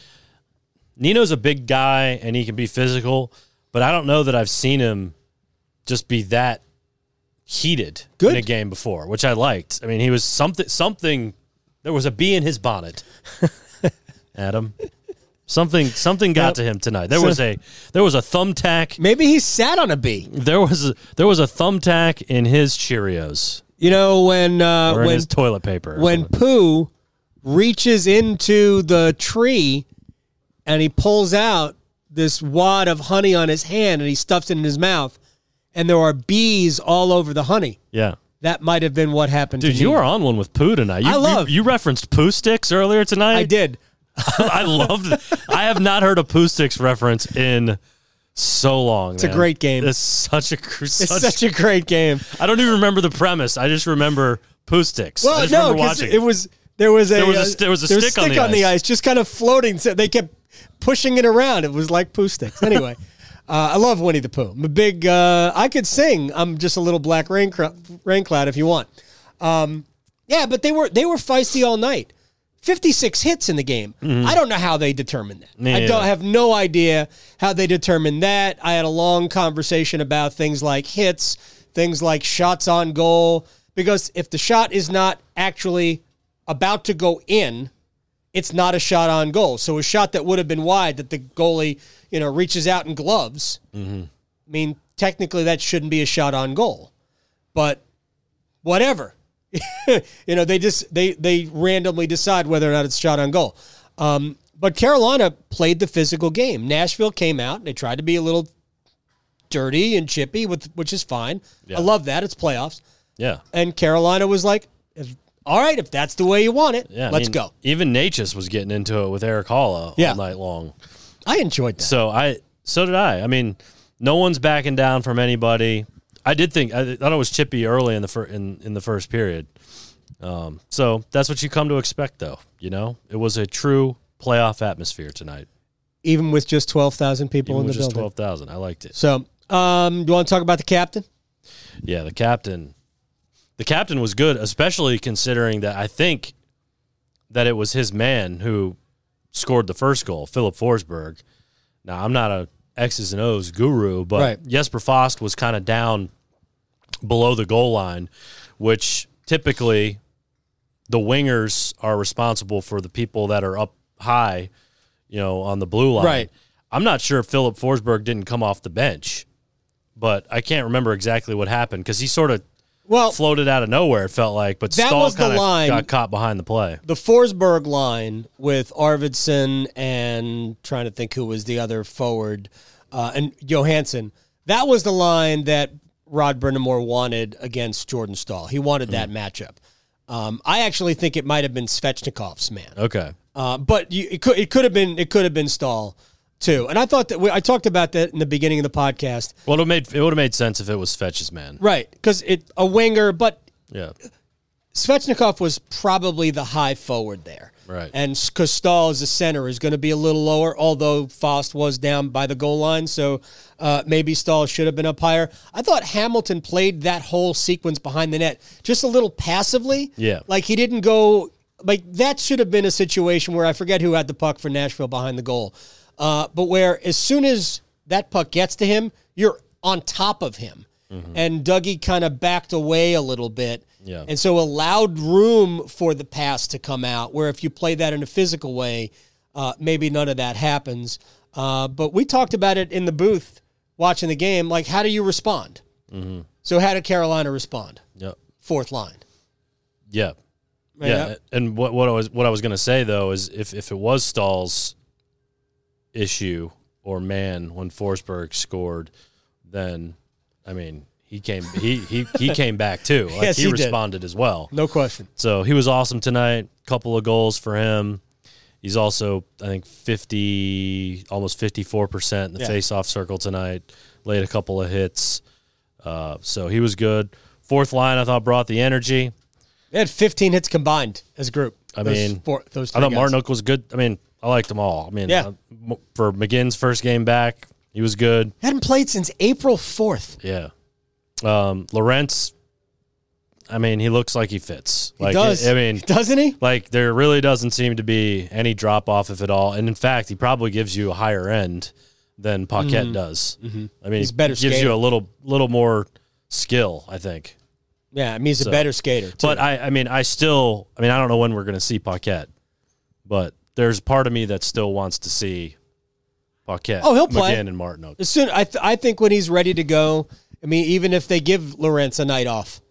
Nino's a big guy and he can be physical, but I don't know that I've seen him just be that heated Good. in a game before, which I liked. I mean, he was something. Something. There was a bee in his bonnet. Adam. Something something got Yep. to him tonight. There So- was a there was a thumbtack. Maybe he sat on a bee. There was a, there was a thumbtack in his Cheerios You know when uh, when his toilet paper. when something. Pooh reaches into the tree and he pulls out this wad of honey on his hand and he stuffs it in his mouth, and there are bees all over the honey. yeah. That might have been what happened. Dude, you are on one with poo tonight. You, I love- you, you referenced poo sticks earlier tonight. I did. I loved. I have not heard a poo sticks reference in so long. It's a great game. It's such a. cr- It's Such, such a great game. I don't even remember the premise. I just remember poo sticks. Well, no, remember it was there was a There was a uh, there was a there stick on the ice. just kind of floating. So they kept pushing it around. It was like poo sticks. Anyway, uh, I love Winnie the Pooh. I'm a big. Uh, I could sing. I'm just a little black rain cr- rain cloud if you want. Um, yeah, but they were they were feisty all night. 56 hits in the game. I don't know how they determined that. Mm-hmm. I don't have no idea how they determined that. I had a long conversation about things like hits, things like shots on goal because if the shot is not actually about to go in, it's not a shot on goal. So a shot that would have been wide that the goalie, you know, reaches out and gloves. Mm-hmm. I mean, technically that shouldn't be a shot on goal. But whatever. you know, they just they they randomly decide whether or not it's shot on goal. Um, but Carolina played the physical game. Nashville came out. They tried to be a little dirty and chippy, with which is fine. I love that. It's playoffs. yeah. And Carolina was like, "All right, if that's the way you want it, Yeah, let's mean, go." Even Necas was getting into it with Erik Haula Yeah. all night long. I enjoyed that. So I, so did I. I mean, no one's backing down from anybody. I did think I thought it was chippy early in the fir- in in the first period. Um, so that's what you come to expect, though. You know, it was a true playoff atmosphere tonight. Even with just twelve thousand people Even in the just building. twelve thousand, I liked it. So, um, do you want to talk about the captain? Yeah, the captain, the captain was good, especially considering that I think that it was his man who scored the first goal, Filip Forsberg. Now, I'm not a X's and O's guru, but Right. Jesper Fast was kind of down below the goal line, which typically the wingers are responsible for the people that are up high, you know, on the blue line. Right. I'm not sure if Filip Forsberg didn't come off the bench, but I can't remember exactly what happened because he sort of Well, floated out of nowhere. It felt like, but That Staal was the kind of line- got caught behind the play. the Forsberg line with Arvidsson and trying to think who was the other forward uh, and Johansson. That was the line that Rod Brind'Amour wanted against Jordan Staal. He wanted that matchup. Um, I actually think it might have been Svechnikov's man, Okay. uh, but you, it could it could have been it could have been Staal too. And I thought that we, I talked about that in the beginning of the podcast, Well, it made it would have made sense if it was Fetch's man. right? Because it a winger, but Yeah. Svechnikov was probably the high forward there. Right. And Staal as a center is going to be a little lower, although Fast was down by the goal line, so uh, maybe Staal should have been up higher. I thought Hamilton played that whole sequence behind the net just a little passively. Yeah. Like he didn't go, like that should have been a situation where I forget who had the puck for Nashville behind the goal. Uh, but where as soon as that puck gets to him, you're on top of him. And Dougie kind of backed away a little bit. Yeah. And so allowed room for the pass to come out, where if you play that in a physical way, uh, maybe none of that happens. Uh, but we talked about it in the booth watching the game. Like, how do you respond? Mm-hmm. So, how did Carolina respond? Yep. Fourth line. Yeah. Yeah. uh, And what what I was what I was going to say though is if if it was Staal's issue or man when Forsberg scored, then I mean he came he he he came back too. Like Yes, he, he responded as well. No question. So he was awesome tonight. Couple of goals for him. He's also I think fifty almost fifty four percent in the Yeah. face off circle tonight. Laid a couple of hits. Uh, so he was good. Fourth line I thought brought the energy. They had 15 hits combined as a group. I Those mean, four, those I thought guys. Martinook was good. I mean, I liked them all. I mean, Yeah. uh, for McGinn's first game back, he was good. hadn't played since April 4th. Yeah. Um, Lorentz, I mean, he looks like he fits. He Like, does. I mean, doesn't he? like there really doesn't seem to be any drop off if at all. And in fact, he probably gives you a higher end than Paquette does. I mean, Mm-hmm. He's he better gives skater. you a little little more skill, I think. Yeah, I mean, he's a better skater. But I, I mean, I still, I mean, I don't know when we're going to see Paquette, but there's part of me that still wants to see Paquette. Oh, he'll play. McGinn and Martin. As soon, I, th- I think when he's ready to go, I mean, even if they give Lorentz a night off,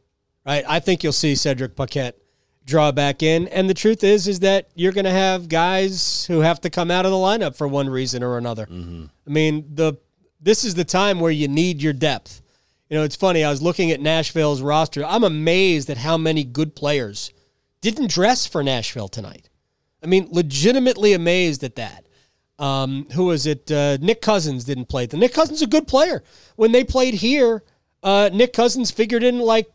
right? I think you'll see Cedric Paquette draw back in. And the truth is, is that you're going to have guys who have to come out of the lineup for one reason or another. Mm-hmm. I mean, the this is the time where you need your depth. You know, it's funny. I was looking at Nashville's roster. I'm amazed at how many good players didn't dress for Nashville tonight. I mean, legitimately amazed at that. Um, who was it? Uh, Nick Cousins didn't play. The Nick Cousins is a good player. When they played here, uh, Nick Cousins figured in like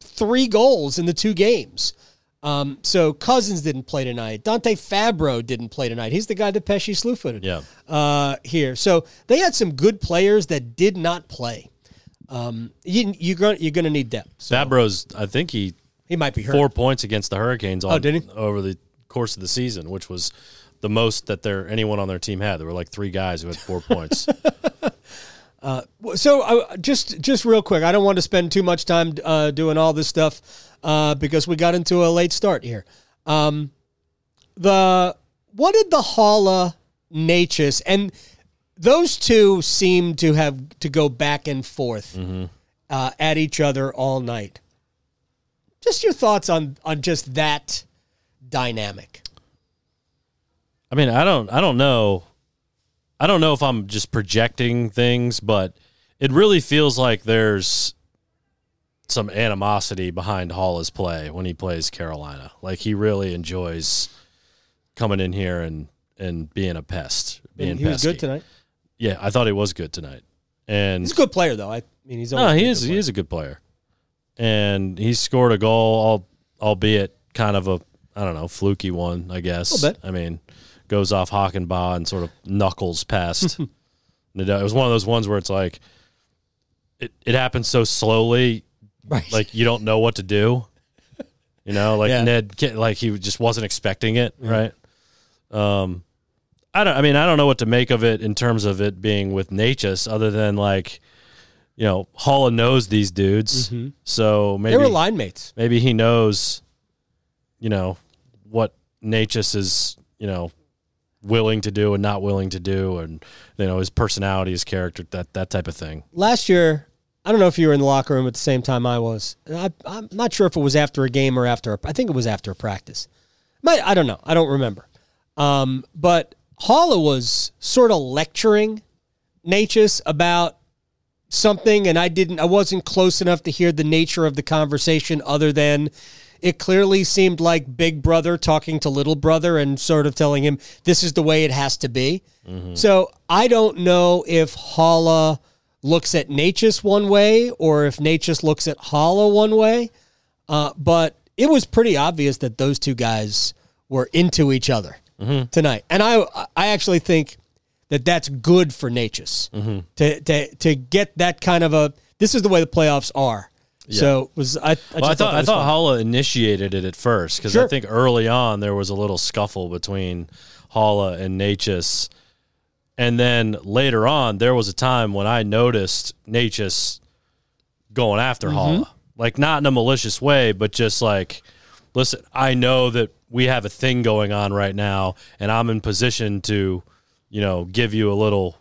three goals in the two games. Um, so Cousins didn't play tonight. Dante Fabbro didn't play tonight. He's the guy that Pesce slew footed. Yeah. Uh, here, so they had some good players that did not play. Um, you, you're going you're going to need depth. So Fabbro's, I think he he might be hurt. four points against the Hurricanes on, Oh, did he? over the course of the season, which was the most that there anyone on their team had. There were like three guys who had four points. So uh, just just real quick, I don't want to spend too much time uh, doing all this stuff uh, because we got into a late start here. Um, the what did the Haula Necas and those two seem to have to go back and forth uh, at each other all night. Just your thoughts on on just that dynamic. I mean, I don't, I don't know, I don't know if I'm just projecting things, but it really feels like there's some animosity behind Haula's play when he plays Carolina. Like he really enjoys coming in here and and being a pest. Being he was good tonight. Yeah, I thought he was good tonight. And He's a good player, though. I mean, he's no, he a is good he is a good player, and he scored a goal, al- albeit kind of a I don't know fluky one, I guess. I mean, goes off Hakanpaa and sort of knuckles past. Nadeau. it was one of those ones where it's like it it happens so slowly, Right. like you don't know what to do. You know, like Yeah. Ned, like he just wasn't expecting it, right? Um, I don't. I mean, I don't know what to make of it in terms of it being with Necas, other than like, you know, Haula knows these dudes, so maybe they were line mates. maybe he knows you know, what Necas is, you know, willing to do and not willing to do, and you know his personality, his character, that that type of thing. last year, I don't know if you were in the locker room at the same time I was. I, I'm not sure if it was after a game or after. A, I think it was after a practice. I don't know. I don't remember. Um, but Haula was sort of lecturing Natchez about something, and I didn't. I wasn't close enough to hear the nature of the conversation, other than it clearly seemed like Big Brother talking to Little Brother and sort of telling him this is the way it has to be. So I don't know if Haula looks at Necas one way or if Necas looks at Haula one way, uh, but it was pretty obvious that those two guys were into each other tonight, and I I actually think that that's good for Necas to to to get that kind of a. This is the way the playoffs are. Yeah. So was I? I, just Well, I thought that I thought fun. Haula initiated it at first because I think early on there was a little scuffle between Haula and Necas, and then later on there was a time when I noticed Necas going after Mm-hmm. Haula, like not in a malicious way, but just like, listen, I know that we have a thing going on right now, and I'm in position to, you know, give you a little,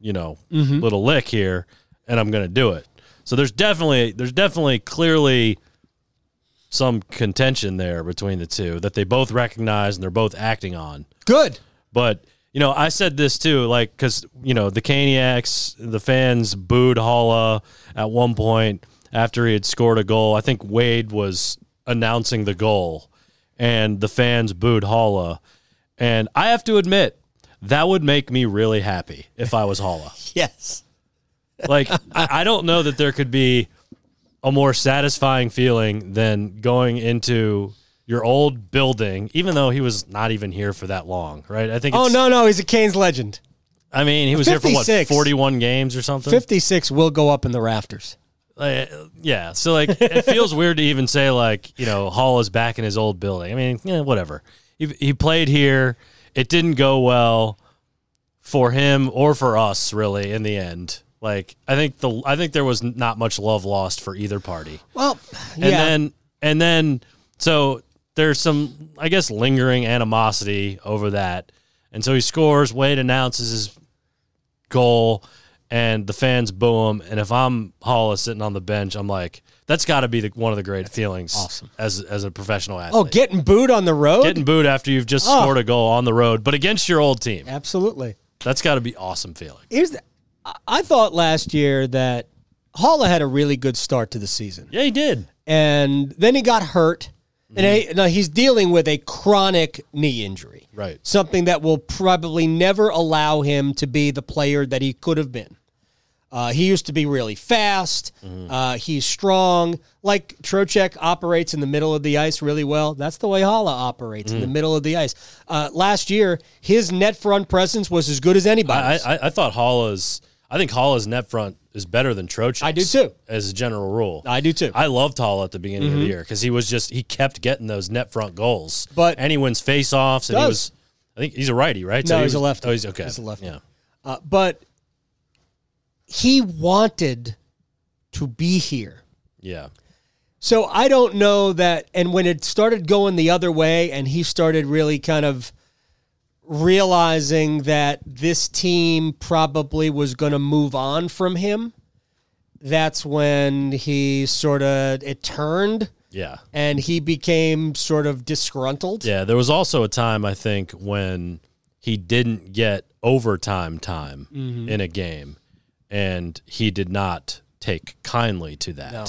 you know, Mm-hmm. little lick here, and I'm going to do it. So there's definitely there's definitely clearly some contention there between the two that they both recognize and they're both acting on. good. But you know, I said this too, like because you know the Caniacs, the fans booed Haula at one point after he had scored a goal. I think Wade was announcing the goal, and the fans booed Haula. And I have to admit, that would make me really happy if I was Haula. Yes. Like, I don't know that there could be a more satisfying feeling than going into your old building, even though he was not even here for that long, right? I think. Oh no no he's a Canes legend. I mean, he was here for what forty-one games or something. Fifty six will go up in the rafters. Like, yeah, so like it feels weird to even say like you know Hall is back in his old building. I mean, yeah, whatever. He he played here. It didn't go well for him or for us really in the end. Like I think the I think there was not much love lost for either party. Well, And then and then so there's some I guess lingering animosity over that. And so he scores, Wade announces his goal and the fans boo him and if I'm Hollis sitting on the bench, I'm like that's got to be the, one of the great feelings awesome. as as a professional athlete. oh, getting booed on the road. Getting booed after you've just Oh. scored a goal on the road, but against your old team. Absolutely. That's got to be awesome feeling. Here's the, I- thought last year that Haula had a really good start to the season, Yeah, he did. and then he got hurt, and mm-hmm. he, now he's dealing with a chronic knee injury, Right. something that will probably never allow him to be the player that he could have been. Uh, he used to be really fast. Uh, he's strong. Like Trocheck operates in the middle of the ice really well. That's the way Haula operates in the middle of the ice. Uh, last year, his net front presence was as good as I, anybody's. I I thought Haula's I think Haula's net front is better than Trocheck's. I do too. As a general rule. I do too. I loved Haula at the beginning of the year because he was just he kept getting those net front goals. But- and he wins face offs and he Does. was I think he's a righty, right? No, he he's a was- lefty. Oh, he's okay. He's a lefty. Yeah. Uh, but he wanted to be here. Yeah. So I don't know that. And when it started going the other way, and he started really kind of realizing that this team probably was going to move on from him, that's when he sort of it turned Yeah. and he became sort of disgruntled. Yeah. There was also a time I think when he didn't get overtime time Mm-hmm. in a game and he did not take kindly to that. No.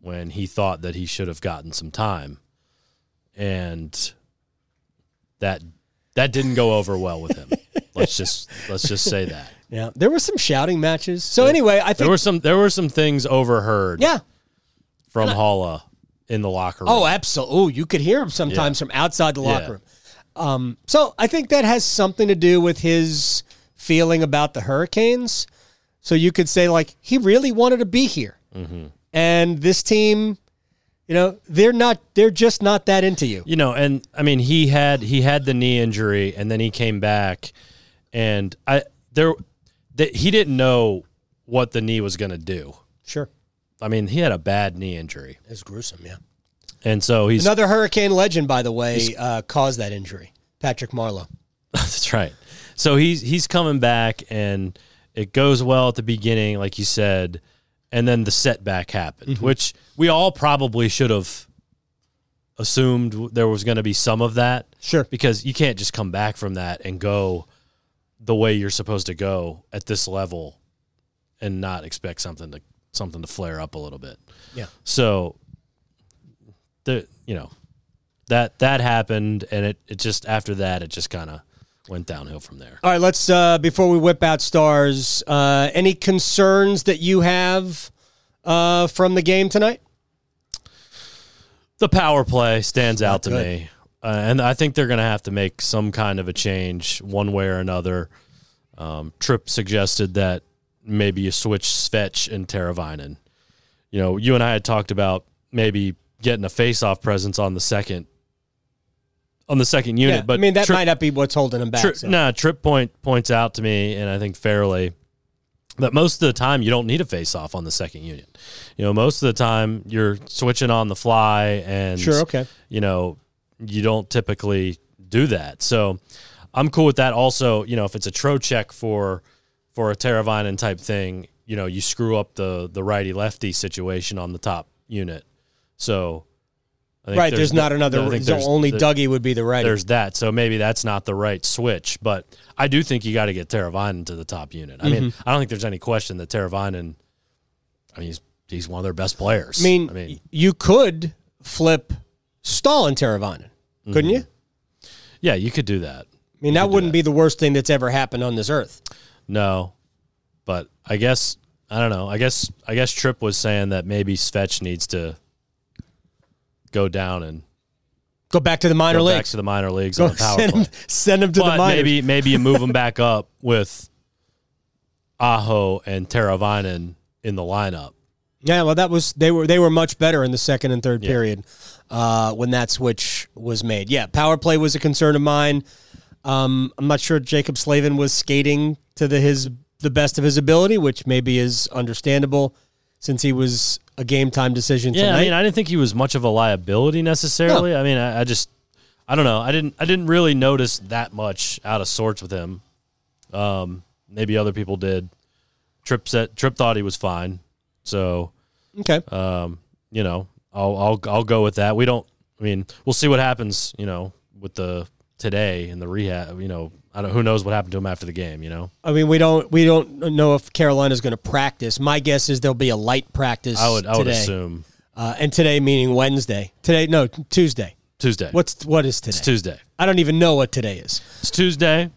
when he thought that he should have gotten some time, and that that didn't go over well with him. let's just let's just say that Yeah, there were some shouting matches. So anyway, I there were some there were some things overheard yeah. from Haula in the locker room. Oh, absolutely. Oh, you could hear him sometimes from outside the locker Yeah. room. Um, so I think that has something to do with his feeling about the Hurricanes. So you could say like he really wanted to be here, Mm-hmm. and this team, you know, they're not. They're just not that into you. you know, and I mean he had he had the knee injury and then he came back, and I there that he didn't know what the knee was going to do. Sure, I mean he had a bad knee injury. it's gruesome. Yeah. And so he's Another Hurricane legend, by the way, uh, caused that injury. Patrick Marleau. That's right. So he's he's coming back, and it goes well at the beginning, like you said, and then the setback happened, Mm-hmm. which we all probably should have assumed there was going to be some of that. Sure. because you can't just come back from that and go the way you're supposed to go at this level, and not expect something to something to flare up a little bit. Yeah. So, the you know that that happened, and it it just after that it just kind of went downhill from there. All right, let's uh, before we whip out stars. Uh, any concerns that you have uh, from the game tonight? The power play stands out to good. me, uh, and I think they're going to have to make some kind of a change one way or another. Um, Tripp suggested that maybe you switch Svetch and Teravainen. You know, you and I had talked about maybe getting a face-off presence on the second on the second unit, yeah, but I mean that might not be what's holding him back. Tri- so. Nah, Trip Point points out to me, and I think fairly, that most of the time you don't need a face off on the second unit. You know, most of the time you're switching on the fly, and Sure, okay. You know, you don't typically do that. So I'm cool with that. Also, you know, if it's a Trocheck for for a Teravainen type thing, you know, you screw up the the righty lefty situation on the top unit. So. Right, there's, not I another. So there's- only there- Dougie would be the right. there's that. So maybe that's not the right switch. But I do think you got to get Teravainen to the top unit. I mean, Mm-hmm. I don't think there's any question that Teravainen, I mean, he's, he's one of their best players. I mean, I mean, you could flip Staal and Teravainen, couldn't you? yeah, you could do that. I mean, that wouldn't be the worst thing that's ever happened on this earth. No, but I guess I don't know. I guess I guess Tripp was saying that maybe Svetch needs to go down and Go back to the minor go back leagues. to the minor leagues Go on the power send play. him, send him to the but minors. maybe maybe you move them back up with Aho and Teravainen in the lineup. Yeah, well, that was they were they were much better in the second and third Yeah. period uh, when that switch was made. Yeah, power play was a concern of mine. Um, I'm not sure Jaccob Slavin was skating to the his the best of his ability, which maybe is understandable since he was a game time decision Yeah, tonight. I mean, I didn't think he was much of a liability necessarily. I mean, I, I just, I don't know. I didn't, I didn't really notice that much out of sorts with him. Um, maybe other people did. Trip said Trip thought he was fine, so okay, um, you know, I'll, I'll, I'll go with that. We don't. I mean, we'll see what happens. You know, with the today and the rehab. You know, I don't. Who knows what happened to him after the game? You know, I mean we don't we don't know if Carolina's going to practice. My guess is there'll be a light practice. I would, I would today. assume uh, and today meaning Wednesday. Today, no Tuesday. Tuesday. What's what is today? it's Tuesday? I don't even know what today is. It's Tuesday.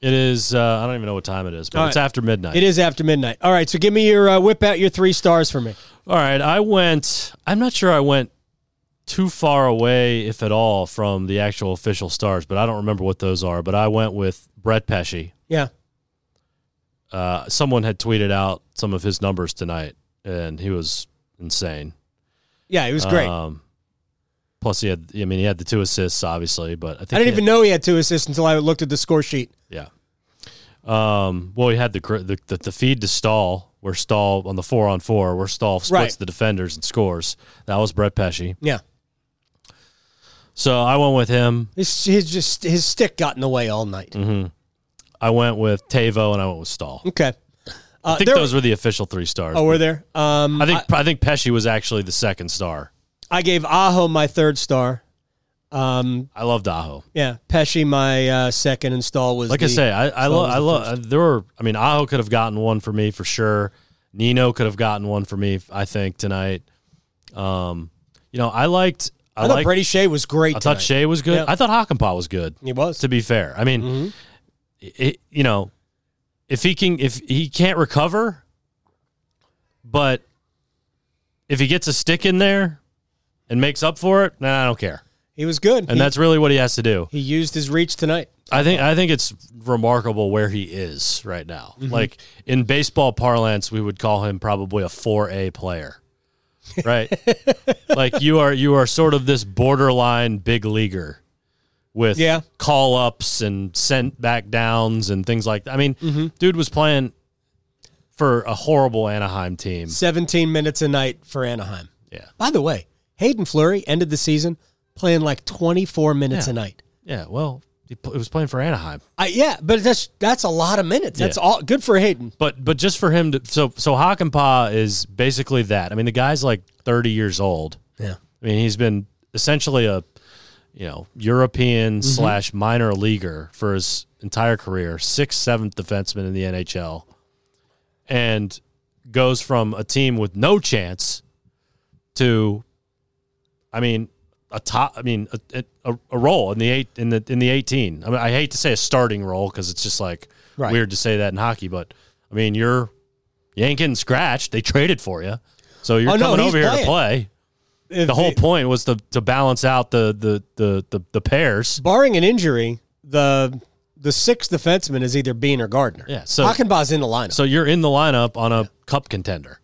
It is. Uh, I don't even know what time it is, but All it's right. after midnight. It is after midnight. All right, so give me your uh, whip out your three stars for me. All right, I went. I'm not sure I went too far away, if at all, from the actual official stars, but I don't remember what those are. But I went with Brett Pesce. Yeah, Uh, someone had tweeted out some of his numbers tonight, and he was insane. yeah, it was great. Um, plus, he had. I mean, he had the two assists, obviously, but I think I didn't he even know he had two assists until I looked at the score sheet. Yeah. Um, well, he had the, the the the feed to Staal, where Staal on the four on four, where Staal splits Right. the defenders and scores. That was Brett Pesce. Yeah, So I went with him. his, his just his stick got in the way all night. Mm-hmm. I went with Teuvo and I went with Staal. Okay, uh, I think there- those were the official three stars. Oh, were there? Um, I think I, think Pesce was actually the second star. I gave Aho my third star. Um, I loved Aho. yeah, Pesce my uh, second, and Staal was Like the, I say, I, I love I love there were. I mean, Aho could have gotten one for me for sure. Nino could have gotten one for me. I think tonight. Um, you know, I liked. I, I thought liked. Brady Skjei was great. I thought. Skjei was good. Yeah. I thought Hakanpaa was good. he was. To be fair, I mean, Mm-hmm. it, you know, if he can, if he can't recover, but if he gets a stick in there and makes up for it, then I don't care. He was good, And he, that's really what he has to do. he used his reach tonight. I think I think it's remarkable where he is right now. Mm-hmm. Like in baseball parlance, we would call him probably a 4A player. Right? like you are you are sort of this borderline big leaguer with Yeah. call ups and sent back downs and things like that. I mean, Mm-hmm. dude was playing for a horrible Anaheim team. 17 minutes a night for Anaheim. Yeah. By the way, Hayden Fleury ended the season playing like 24 minutes Yeah. a night. Yeah, well, it was playing for Anaheim. I, yeah, but that's that's a lot of minutes. That's Yeah. all good for Hayden. But but just for him to so so Hakanpaa is basically that. I mean, the guy's like 30 years old. Yeah. I mean, he's been essentially a you know European mm-hmm. slash minor leaguer for his entire career, sixth, seventh defenseman in the NHL, and goes from a team with no chance to, I mean, a top. I mean, a, a, a role in the eight in the in the eighteen. I mean, I hate to say a starting role because it's just like Right. weird to say that in hockey, but I mean, you're you ain't getting scratched. They traded for you, so you're Oh, coming he's over here playing. to play. The whole point was to to balance out the the the the, the pairs. barring an injury, the the sixth defenseman is either Bean or Gardiner. Yeah, so- Hakanpaa's in the lineup. So you're in the lineup on a cup contender.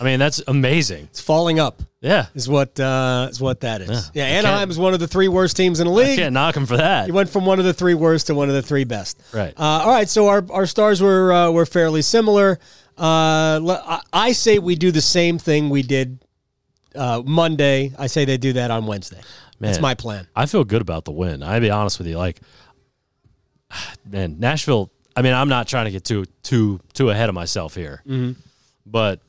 I mean, that's amazing. it's falling up Yeah, is what uh, is what that is. Yeah. Yeah, Anaheim is one of the three worst teams in the I league. can't knock him for that. He went from one of the three worst to one of the three best. Right. Uh, all right. So our, our stars were uh, were fairly similar. Uh, I- I say we do the same thing we did uh, Monday. I say they do that on Wednesday. That's my plan. I feel good about the win. I'll be honest with you. Like, man, Nashville. I mean, I'm not trying to get too too too ahead of myself here, Mm-hmm. but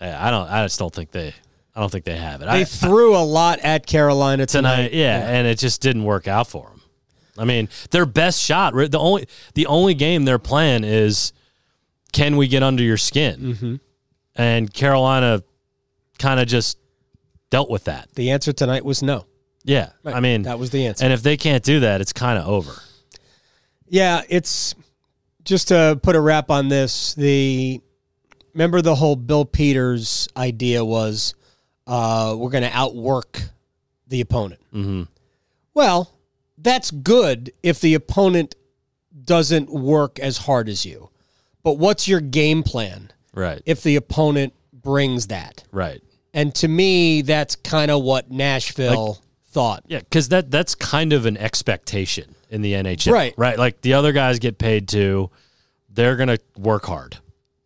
eh, I don't. I just don't think they. I don't think they have it. They I, threw a lot at Carolina tonight. tonight, yeah, and it just didn't work out for them. I mean, their best shot. The only the only game they're playing is can we get under your skin? Mm-hmm. And Carolina kind of just dealt with that. The answer tonight was no. Yeah, I mean that was the answer. And if they can't do that, it's kind of over. Yeah, it's just to put a wrap on this. The remember the whole Bill Peters idea was uh, we're going to outwork the opponent. Mm-hmm. Well, that's good if the opponent doesn't work as hard as you. But what's your game plan Right. if the opponent brings that? right. And to me, that's kind of what Nashville thought. Yeah, because that that's kind of an expectation in the NHL. Right. Right. Like the other guys get paid too. They're gonna work hard.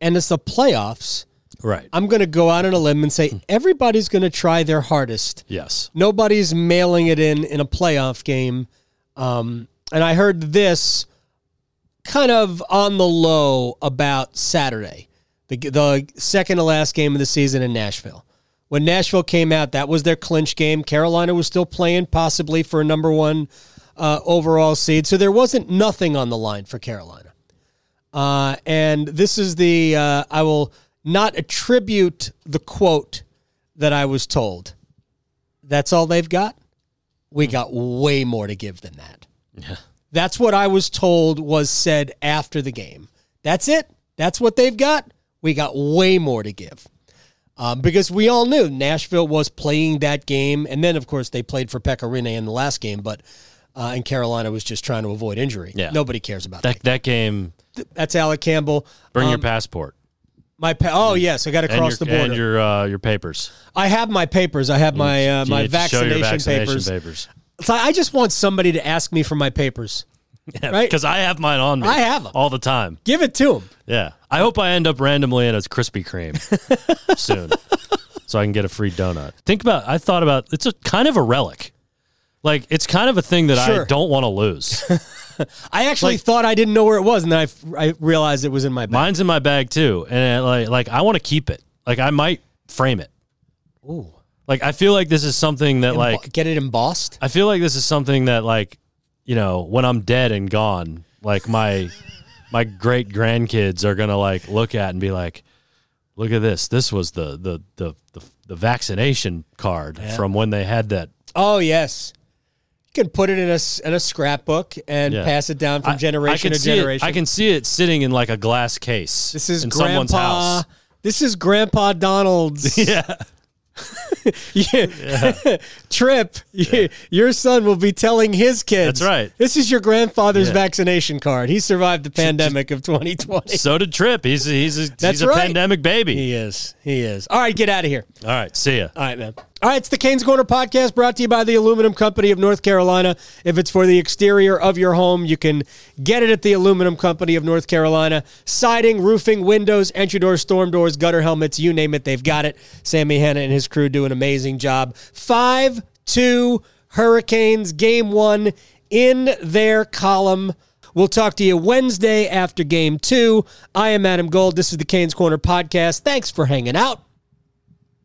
And it's the playoffs. Right. I'm going to go out on a limb and say everybody's going to try their hardest. yes. Nobody's mailing it in in a playoff game. Um, and I heard this kind of on the low about Saturday, the, the second to last game of the season in Nashville. When Nashville came out, that was their clinch game. Carolina was still playing possibly for a number one uh, overall seed. So there wasn't nothing on the line for Carolina. Uh, and this is the, uh, I will not attribute the quote that I was told. That's all they've got. We got way more to give than that. Yeah. That's what I was told was said after the game. That's it. That's what they've got. We got way more to give. Um, because we all knew Nashville was playing that game. And then, of course, they played for Pekka Rinne in the last game, but uh, and Carolina was just trying to avoid injury. Yeah. Nobody cares about that. That that game. That's Alec Campbell. Bring your Um, passport My pa- oh yes, I got to cross your, the border. and your uh, your papers. I have my papers. I have my uh, my need to show vaccination, your vaccination papers. papers. So I just want somebody to ask me for my papers. Right? Because I have mine on me. I have them all the time. Give it to them. Yeah. I hope I end up randomly in a Krispy Kreme soon, so I can get a free donut. Think about. I thought about. It's a kind of a relic. Like it's kind of a thing that Sure. I don't want to lose. I actually Like- thought I didn't know where it was, and then I, I realized it was in my bag. Mine's in my bag too, and uh, like like I want to keep it. Like I might frame it. Ooh. Like I feel like this is something that Embo- like get it embossed. I feel like this is something that like you know when I'm dead and gone, like my my great grandkids are gonna like look at and be like, look at this. This was the the the the, the vaccination card from when they had that. Oh yes, can put it in a in a scrapbook and Yeah. pass it down from I- generation to see generation. It, I can see it sitting in like a glass case. This is in someone's Grandpa. house. This is Grandpa Donald's. Yeah. yeah. Trip, y- your son will be telling his kids. That's right. This is your grandfather's Yeah. vaccination card. He survived the pandemic of 2020. So did Trip. He's he's a, That's he's a right. pandemic baby. He is. He is. All right, get out of here. All right, see ya. All right, man. All right, it's the Canes Corner podcast brought to you by the Aluminum Company of North Carolina. If it's for the exterior of your home, you can get it at the Aluminum Company of North Carolina. Siding, roofing, windows, entry doors, storm doors, gutter helmets, you name it, they've got it. Sammy Hanna and his crew do an amazing job. 5 2 Hurricanes, game one in their column. We'll talk to you Wednesday after game two. I am Adam Gold. This is the Canes Corner podcast. Thanks for hanging out.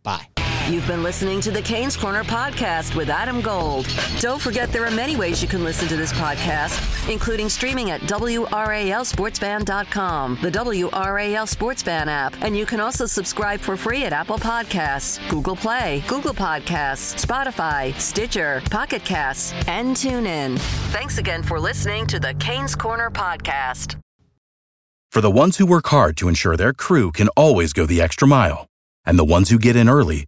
Bye. You've been listening to the Canes Corner podcast with Adam Gold. Don't forget there are many ways you can listen to this podcast, including streaming at WRALSportsFan.com, the WRAL Sportsfan app, and you can also subscribe for free at Apple Podcasts, Google Play, Google Podcasts, Spotify, Stitcher, Pocket Casts, and TuneIn. Thanks again for listening to the Canes Corner podcast. For the ones who work hard to ensure their crew can always go the extra mile, and the ones who get in early